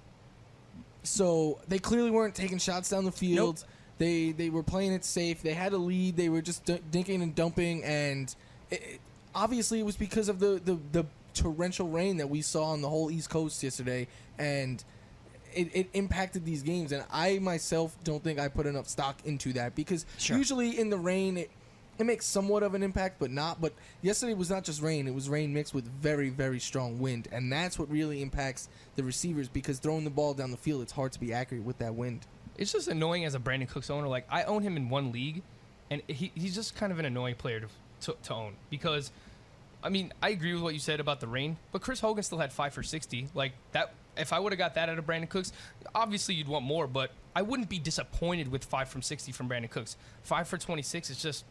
So they clearly weren't taking shots down the field. They they were playing it safe. They had a lead. They were just d- dinking and dumping, and it, it- obviously it was because of the, the the torrential rain that we saw on the whole East Coast yesterday, and it, it impacted these games. And I myself don't think I put enough stock into that because usually in the rain it. It makes somewhat of an impact, but not. But yesterday was not just rain; it was rain mixed with very, very strong wind, and that's what really impacts the receivers because throwing the ball down the field, it's hard to be accurate with that wind. It's just annoying as a Brandin Cooks owner. Like I own him in one league, and he, he's just kind of an annoying player to, to to own because, I mean, I agree with what you said about the rain, but Chris Hogan still had five for sixty. Like that, if I would have got that out of Brandin Cooks, obviously you'd want more, but I wouldn't be disappointed with five from sixty from Brandin Cooks. Five for twenty six is just.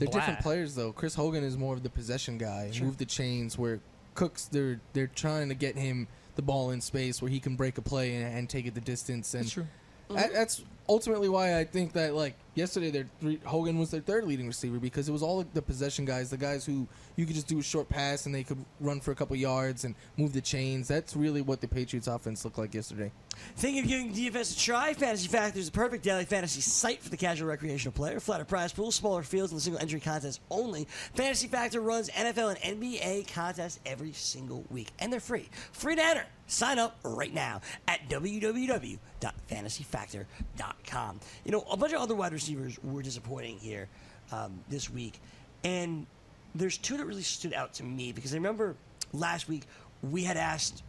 They're blah. different players though. Chris Hogan is more of the possession guy, Sure. move the chains. Where Cooks, they're they're trying to get him the ball in space where he can break a play and, and take it the distance. And That's true. that- that's ultimately why I think that like yesterday, their three, Hogan was their third leading receiver because it was all the possession guys, the guys who you could just do a short pass and they could run for a couple yards and move the chains. That's really what the Patriots offense looked like yesterday. Think of giving DFS a try? Fantasy Factor is the perfect daily fantasy site for the casual recreational player. Flatter prize pool, smaller fields, and single entry contests only. Fantasy Factor runs NFL and NBA contests every single week, and they're free. Free to enter. Sign up right now at www.fantasyfactor.com. You know, a bunch of other wide receivers were disappointing here um, this week, and there's two that really stood out to me because I remember last week we had asked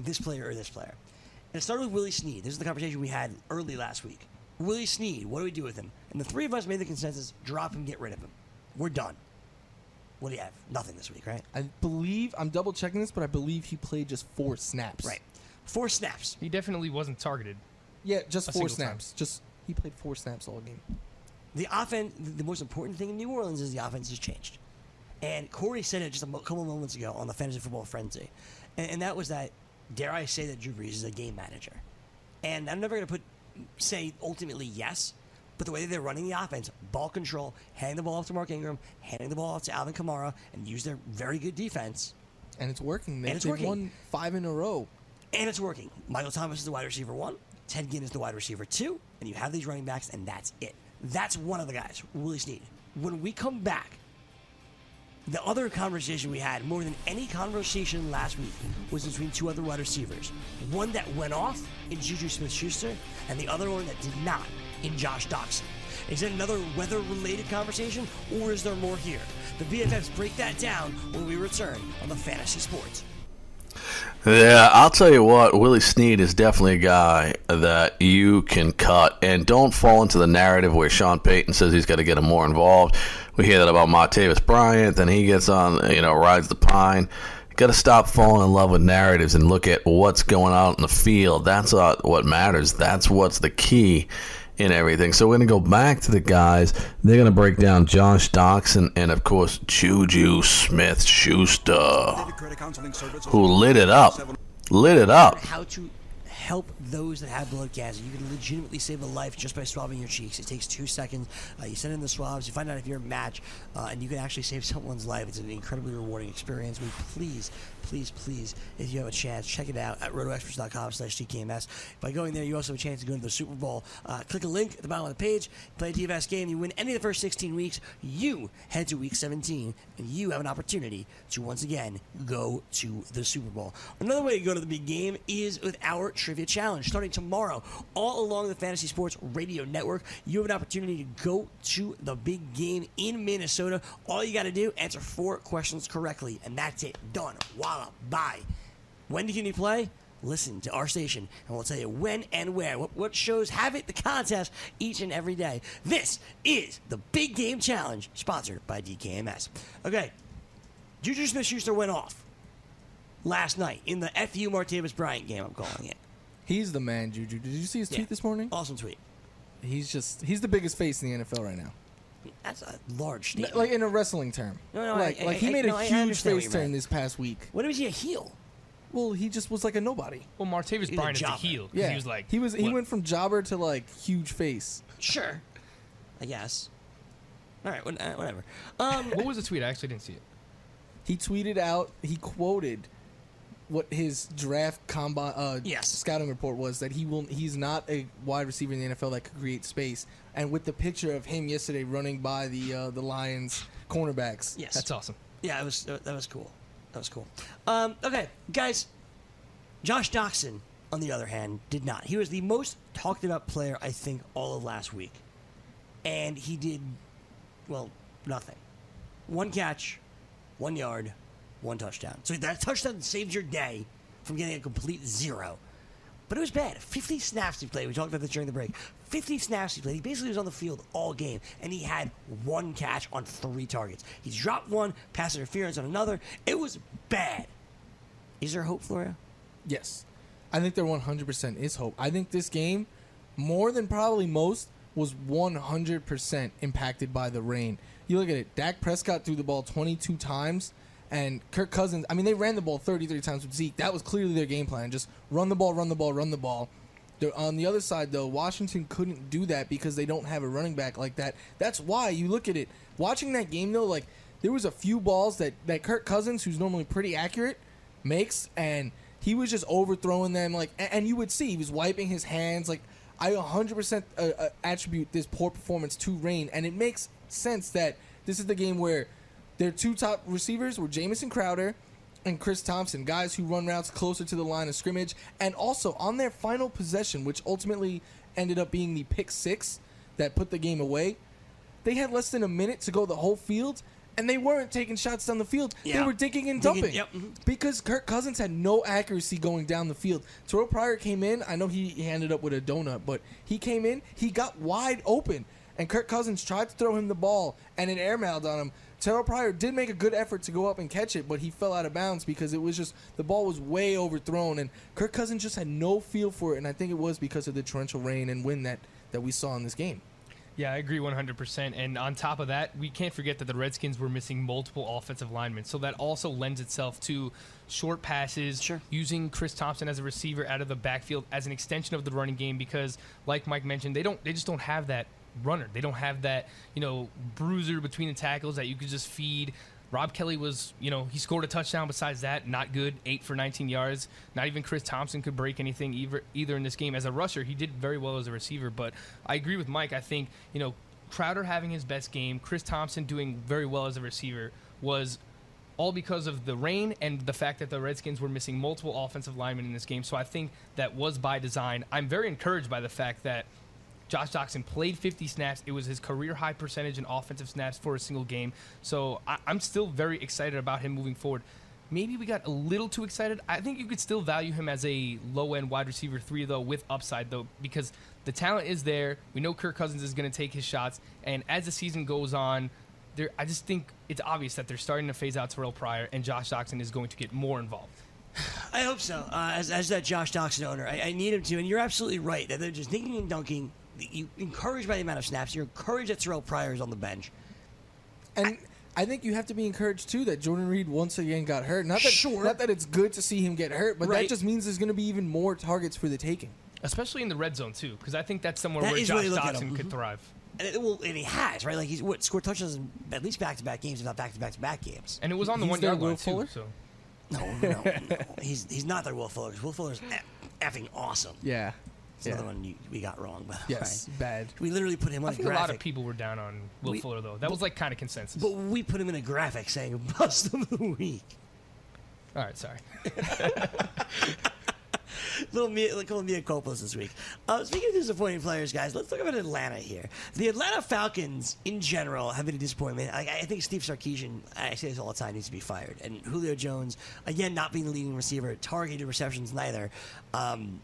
this player or this player. And it started with Willie Snead. This is the conversation we had early last week. Willie Snead, what do we do with him? And the three of us made the consensus drop him, get rid of him. We're done. What do you have? Nothing this week, right? I believe I'm double checking this, but I believe he played just four snaps. Right, four snaps. He definitely wasn't targeted. Yeah, just A four single time. snaps. Just he played four snaps all game. The offense, the most important thing in New Orleans is the offense has changed. And Corey said it just a couple of moments ago on the Fantasy Football Frenzy. And, and that was that, dare I say that Drew Brees is a game manager. And I'm never going to put say ultimately yes, but the way that they're running the offense, ball control, handing the ball off to Mark Ingram, handing the ball off to Alvin Kamara, and use their very good defense. And it's working. They, And it's they've working. won five in a row. And it's working. Michael Thomas is the wide receiver one. Ted Ginn is the wide receiver two. And you have these running backs, and that's it. That's one of the guys, Willie Snead. When we come back, the other conversation we had, more than any conversation last week, was between two other wide receivers. One that went off in Juju Smith Schuster, and the other one that did not in Josh Doctson. Is it another weather related conversation, or is there more here? The BFFs break that down when we return on the Fantasy Sports. Yeah, I'll tell you what, Willie Snead is definitely a guy that you can cut. And don't fall into the narrative where Sean Payton says he's got to get him more involved. We hear that about Martavis Bryant, then he gets on, you know, rides the pine. Got to stop falling in love with narratives and look at what's going on in the field. That's what matters. That's what's the key in everything. So we're going to go back to the guys. They're going to break down Josh Doctson and, of course, Juju Smith Schuster, who lit it up. Lit it up. How to help those that have blood cancer. You can legitimately save a life just by swabbing your cheeks. It takes two seconds. Uh, you send in the swabs. You find out if you're a match, uh, and you can actually save someone's life. It's an incredibly rewarding experience. We please, please, please, if you have a chance, check it out at rotoexperts.com slash DKMS. By going there, you also have a chance to go into the Super Bowl. Uh, click a link at the bottom of the page, play a DFS game. You win any of the first 16 weeks. You head to week 17, and you have an opportunity to once again go to the Super Bowl. Another way to go to the big game is with our trivia challenge. Starting tomorrow, all along the Fantasy Sports Radio Network, you have an opportunity to go to the big game in Minnesota. All you got to do, answer four questions correctly, and that's it. Done. Bye. When can you need to play? Listen to our station, and we'll tell you when and where. What, what shows have it, the contest, each and every day. This is the Big Game Challenge, sponsored by DKMS. Okay, Juju Smith Schuster went off last night in the FU Martavis Bryant game, I'm calling it. He's the man, Juju. Did you see his tweet this morning? Awesome tweet. He's just he's the biggest face in the NFL right now. That's a large N- statement. Like in a wrestling term. No, no, like, I- like I- he I- made no, huge understand face turn this past week. What was he a heel? Well, he just was like a nobody. Well, Martavis He's a Bryant is a jobber. heel. 'cause Yeah, He was like he was he what? went from jobber to like huge face. Sure, I guess. All right, what- uh, whatever. Um, what was the tweet? I actually didn't see it. He tweeted out. He quoted what his draft combine uh, Yes. scouting report was that he will he's not a wide receiver in the NFL that could create space. And with the picture of him yesterday running by the uh, the Lions cornerbacks, Yes. That's awesome. Yeah, it was uh, that was cool. That was cool. Um, okay, guys. Josh Doctson, on the other hand, did not. He was the most talked about player, I think, all of last week. And he did, well, nothing. One catch, one yard, one touchdown. So that touchdown saved your day from getting a complete zero. But it was bad. 50 snaps he played. We talked about this during the break. 50 snaps he played. He basically was on the field all game, and he had one catch on three targets. He dropped one, pass interference on another. It was bad. Is there hope, Florio? Yes. I think there 100% is hope. I think this game, more than probably most, was 100% impacted by the rain. You look at it, Dak Prescott threw the ball 22 times, and Kirk Cousins, I mean, they ran the ball 33 times with Zeke. That was clearly their game plan. Just run the ball, run the ball, run the ball. The- on the other side, though, Washington couldn't do that because they don't have a running back like that. That's why you look at it. Watching that game, though, like, there was a few balls that, that Kirk Cousins, who's normally pretty accurate, makes, and he was just overthrowing them. Like, a- and you would see he was wiping his hands. Like, I 100% uh, uh, attribute this poor performance to rain, and it makes sense that this is the game where their two top receivers were Jamison Crowder and Chris Thompson, guys who run routes closer to the line of scrimmage, and also on their final possession, which ultimately ended up being the pick six that put the game away. They had less than a minute to go the whole field, and they weren't taking shots down the field. They were digging and Digging- dumping yep, mhm. because Kirk Cousins had no accuracy going down the field. Terrell Pryor came in. I know he, he ended up with a donut, but he came in. He got wide open, and Kirk Cousins tried to throw him the ball, and it airmailed on him. Terrell Pryor did make a good effort to go up and catch it, but he fell out of bounds because it was just the ball was way overthrown, and Kirk Cousins just had no feel for it. And I think it was because of the torrential rain and wind that that we saw in this game. Yeah, I agree 100%. And on top of that, we can't forget that the Redskins were missing multiple offensive linemen. So that also lends itself to short passes, using Chris Thompson as a receiver out of the backfield as an extension of the running game because like Mike mentioned, they don't they just don't have that runner. They don't have that, you know, bruiser between the tackles that you could just feed. Rob Kelley was, you know, he scored a touchdown. Besides that, not good. Eight for 19 yards. Not even Chris Thompson could break anything either, either in this game. As a rusher, he did very well as a receiver. But I agree with Mike. I think, you know, Crowder having his best game, Chris Thompson doing very well as a receiver was all because of the rain and the fact that the Redskins were missing multiple offensive linemen in this game. So I think that was by design. I'm very encouraged by the fact that Josh Doctson played 50 snaps. It was his career high percentage in offensive snaps for a single game. So I, I'm still very excited about him moving forward. Maybe we got a little too excited. I think you could still value him as a low end wide receiver three, though, with upside, though, because the talent is there. We know Kirk Cousins is going to take his shots. And as the season goes on, there, I just think it's obvious that they're starting to phase out Terrell Pryor, and Josh Doctson is going to get more involved. I hope so. Uh, as, as that Josh Doctson owner, I, I need him to. And you're absolutely right that they're just dinking and dunking. You encouraged by the amount of snaps. You're encouraged that Terrell Pryor is on the bench. And I, think you have to be encouraged too that Jordan Reed once again got hurt. Not that Sure. not that it's good to see him get hurt, but Right. that just means there's going to be even more targets for the taking. Especially in the red zone, too, because I think that's somewhere That where is Josh where you look at Doctson him. could Mhm. thrive. And it, well, and he has right. Like he's what scored touchdowns in at least back to back games, if not back to back to back games. And it was on the He's one their yard Will line, too. So. No, no, no. He's he's not their Will Fuller. 'cause Will Fuller's effing awesome. Yeah. It's Yeah. another one you, we got wrong. By the Yes, way. bad. We literally put him on I a think a lot of people were down on Will We- Fuller, though. That was like kind of consensus. But we put him in a graphic saying bust of the week. All right, sorry. little Mia, little Mia Copas this week. Uh, speaking of disappointing players, guys, let's talk about Atlanta here. The Atlanta Falcons, in general, have been a disappointment. I, I think Steve Sarkisian, I say this all the time, needs to be fired. And Julio Jones, again, not being the leading receiver, targeted receptions neither. Um,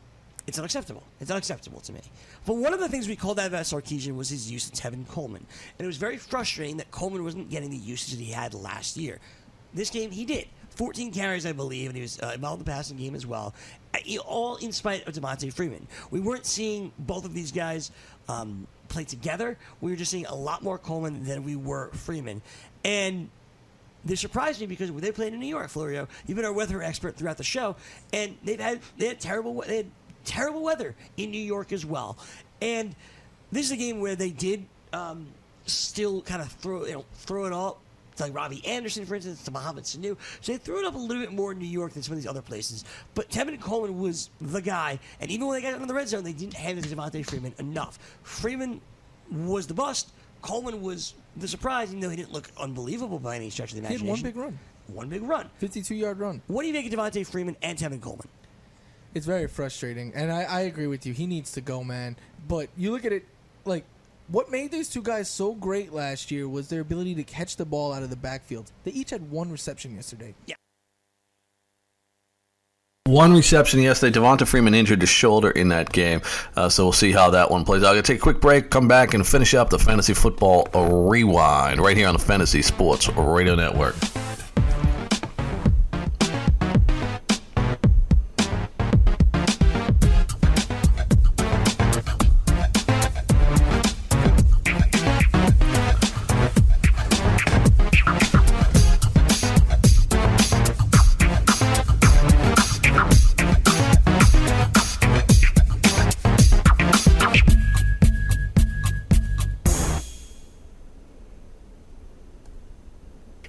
it's unacceptable. It's unacceptable to me. But one of the things we called out about Sarkisian was his use of Tevin Coleman. And it was very frustrating that Coleman wasn't getting the usage that he had last year. This game, he did. 14 carries, I believe, and he was uh, involved in the passing game as well. Uh, All in spite of Devonta Freeman. We weren't seeing both of these guys um, play together. We were just seeing a lot more Coleman than we were Freeman. And this surprised me because they played in New York, Florio. You've been our weather expert throughout the show, and they've had they had terrible they had terrible weather in New York as well. And this is a game where they did um, still kind of throw you know throw it all. To like Robbie Anderson, for instance, to Mohamed Sanu. So they threw it up a little bit more in New York than some of these other places. But Tevin Coleman was the guy, and even when they got in the red zone, they didn't hand it to Devonta Freeman enough. Freeman was the bust. Coleman was the surprise, even though he didn't look unbelievable by any stretch of the He had imagination. one big run. one big run. 52 yard run. What do you make of Devonta Freeman and Tevin Coleman? It's very frustrating, and I, I agree with you. He needs to go, man. But you look at it, like what made these two guys so great last year was their ability to catch the ball out of the backfield. They each had one reception yesterday. Yeah. One reception yesterday. Devonta Freeman injured his shoulder in that game, uh, so we'll see how that one plays out. I'm gonna take a quick break, come back, and finish up the fantasy football rewind right here on the Fantasy Sports Radio Network.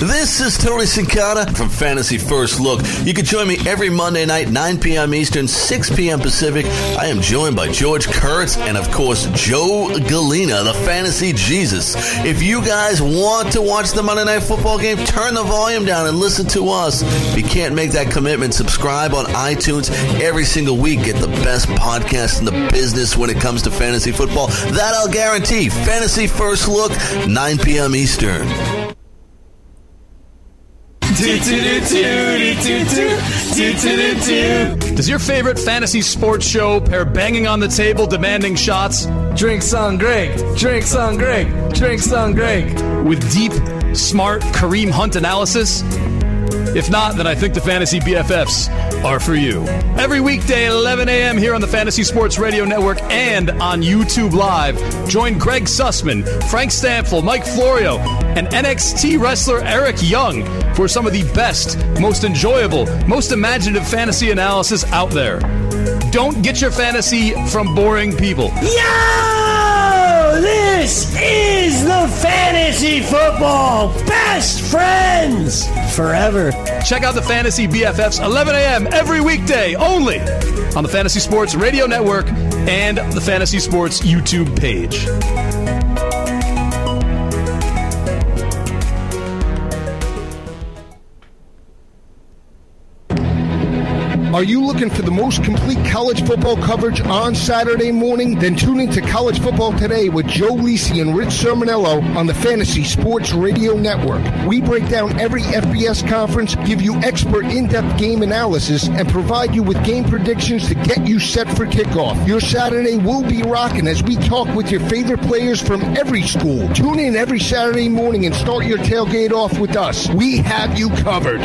This is Tony Sincata from Fantasy First Look. You can join me every Monday night, 9 p.m. Eastern, 6 p.m. Pacific. I am joined by George Kurtz and, of course, Joe Galena, the Fantasy Jesus. If you guys want to watch the Monday Night Football game, turn the volume down and listen to us. If you can't make that commitment, subscribe on iTunes every single week. Get the best podcast in the business when it comes to fantasy football. That I'll guarantee. Fantasy First Look, 9 p.m. Eastern. Does your favorite fantasy sports show pair banging on the table, demanding shots? Drinks on Greg. Drinks on Greg. Drinks on Greg. With deep, smart Kareem Hunt analysis? If not, then I think the Fantasy BFFs are for you. Every weekday at 11 a.m. here on the Fantasy Sports Radio Network and on YouTube Live, join Greg Sussman, Frank Stanfield, Mike Florio, and NXT wrestler Eric Young for some of the best, most enjoyable, most imaginative fantasy analysis out there. Don't get your fantasy from boring people. Yo! This is the Fantasy Football Best Friends Forever. Check out the Fantasy BFFs 11 a.m. every weekday only on the Fantasy Sports Radio Network and the Fantasy Sports YouTube page. Are you looking for the most complete college football coverage on Saturday morning? Then tune in to College Football Today with Joe Lisi and Rich Sermonello on the Fantasy Sports Radio Network. We break down every FBS conference, give you expert in-depth game analysis, and provide you with game predictions to get you set for kickoff. Your Saturday will be rocking as we talk with your favorite players from every school. Tune in every Saturday morning and start your tailgate off with us. We have you covered.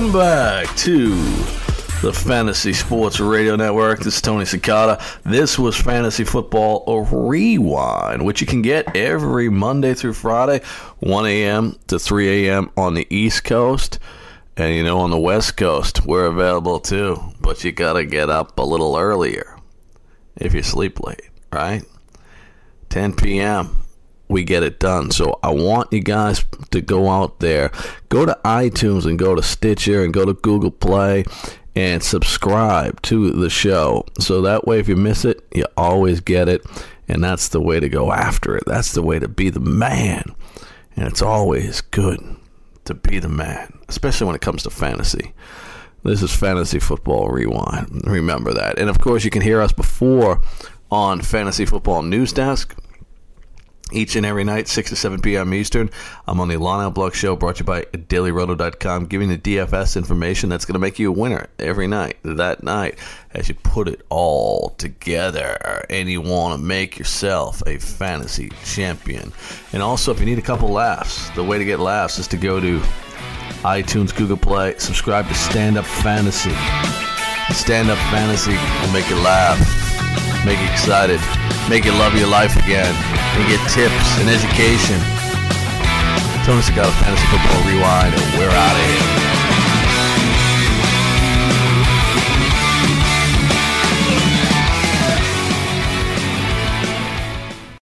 Welcome back to the Fantasy Sports Radio Network. This is Tony Cicada. This was Fantasy Football Rewind, which you can get every Monday through Friday, 1 a.m. to 3 a.m. on the East Coast. And you know, on the West Coast, we're available too. But you got to get up a little earlier if you sleep late, right? 10 p.m we get it done. So I want you guys to go out there, go to iTunes and go to Stitcher and go to Google Play and subscribe to the show. So that way, if you miss it, you always get it. And that's the way to go after it. That's the way to be the man. And it's always good to be the man, especially when it comes to fantasy. This is Fantasy Football Rewind. Remember that. And of course, you can hear us before on Fantasy Football News Desk each and every night, 6 to 7 p.m. Eastern. I'm on the Lawn Out Block Show brought to you by DailyRoto.com, giving the DFS information that's going to make you a winner every night, that night, as you put it all together and you want to make yourself a fantasy champion. And also, if you need a couple laughs, the way to get laughs is to go to iTunes, Google Play, subscribe to Stand Up Fantasy. Stand Up Fantasy will make you laugh, make you excited, make you love your life again, and get tips and education. Tony Segata, Fantasy Football Rewind, and we're out of here.